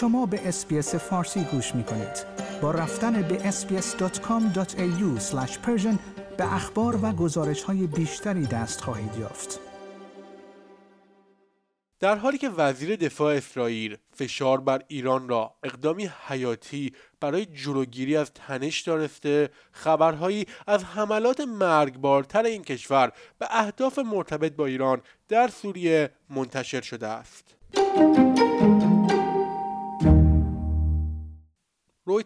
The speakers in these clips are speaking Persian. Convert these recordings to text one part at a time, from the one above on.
شما به اسپیس فارسی گوش می کنید. با رفتن به sbs.com.au به اخبار و گزارش های بیشتری دست خواهید یافت. در حالی که وزیر دفاع اسرائیل فشار بر ایران را اقدامی حیاتی برای جلوگیری از تنش دانسته خبرهایی از حملات مرگبارتر این کشور به اهداف مرتبط با ایران در سوریه منتشر شده است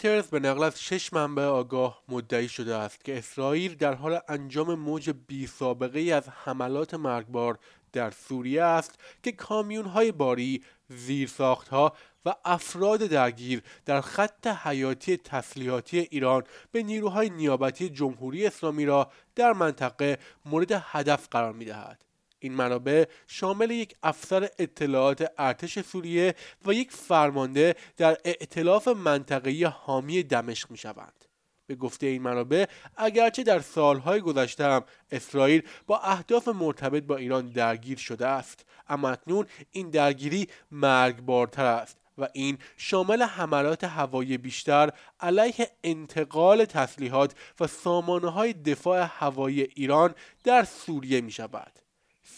رویترز به نقل از شش منبع آگاه مدعی شده است که اسرائیل در حال انجام موج بی سابقه از حملات مرگبار در سوریه است که کامیون های باری، زیرساخت ها و افراد درگیر در خط حیاتی تسلیحاتی ایران به نیروهای نیابتی جمهوری اسلامی را در منطقه مورد هدف قرار می دهد. این منابع شامل یک افسر اطلاعات ارتش سوریه و یک فرمانده در ائتلاف منطقه‌ای حامی دمشق می شوند. به گفته این منابع اگرچه در سالهای گذشته هم اسرائیل با اهداف مرتبط با ایران درگیر شده است اما اکنون این درگیری مرگبارتر است و این شامل حملات هوایی بیشتر علیه انتقال تسلیحات و سامانه های دفاع هوایی ایران در سوریه می شود.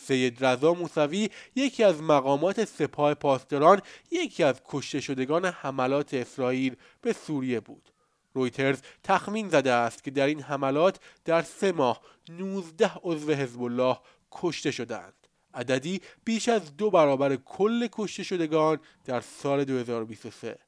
سید رضا موسوی یکی از مقامات سپاه پاسداران یکی از کشته شدگان حملات اسرائیل به سوریه بود. رویترز تخمین زده است که در این حملات در سه ماه 19 عضو حزب الله کشته شدند عددی بیش از دو برابر کل کشته شدگان در سال 2023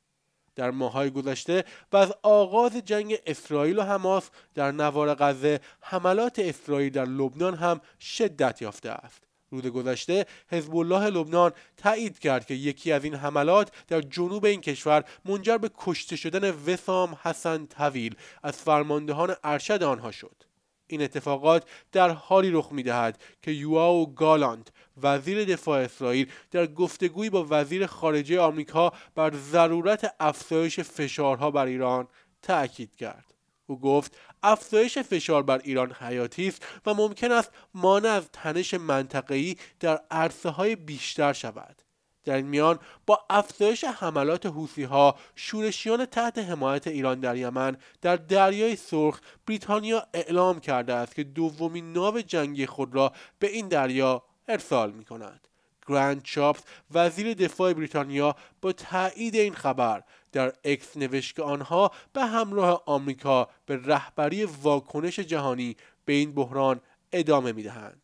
در ماهای گذشته و از آغاز جنگ اسرائیل و حماس در نوار غزه حملات اسرائیل در لبنان هم شدت یافته است. روز گذشته حزب الله لبنان تایید کرد که یکی از این حملات در جنوب این کشور منجر به کشته شدن وسام حسن طویل از فرماندهان ارشد آنها شد. این اتفاقات در حالی رخ می دهد که یواو گالانت وزیر دفاع اسرائیل در گفتگویی با وزیر خارجه آمریکا بر ضرورت افزایش فشارها بر ایران تأکید کرد. او گفت افزایش فشار بر ایران حیاتی است و ممکن است مانع از تنش منطقه‌ای در عرصه های بیشتر شود. در این میان با افزایش حملات حوسی ها شورشیان تحت حمایت ایران در یمن در دریای سرخ بریتانیا اعلام کرده است که دومین ناو جنگی خود را به این دریا ارسال می کند گراند چاپس وزیر دفاع بریتانیا با تایید این خبر در اکس نوشت که آنها به همراه آمریکا به رهبری واکنش جهانی به این بحران ادامه می‌دهند.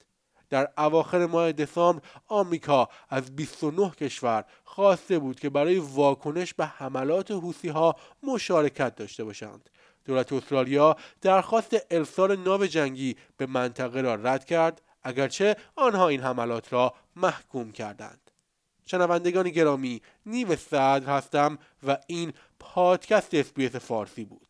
در اواخر ماه دسامبر آمریکا از 29 کشور خواسته بود که برای واکنش به حملات حوسی ها مشارکت داشته باشند. دولت استرالیا درخواست ارسال ناو جنگی به منطقه را رد کرد اگرچه آنها این حملات را محکوم کردند. شنوندگان گرامی نیو صدر هستم و این پادکست SBS فارسی بود.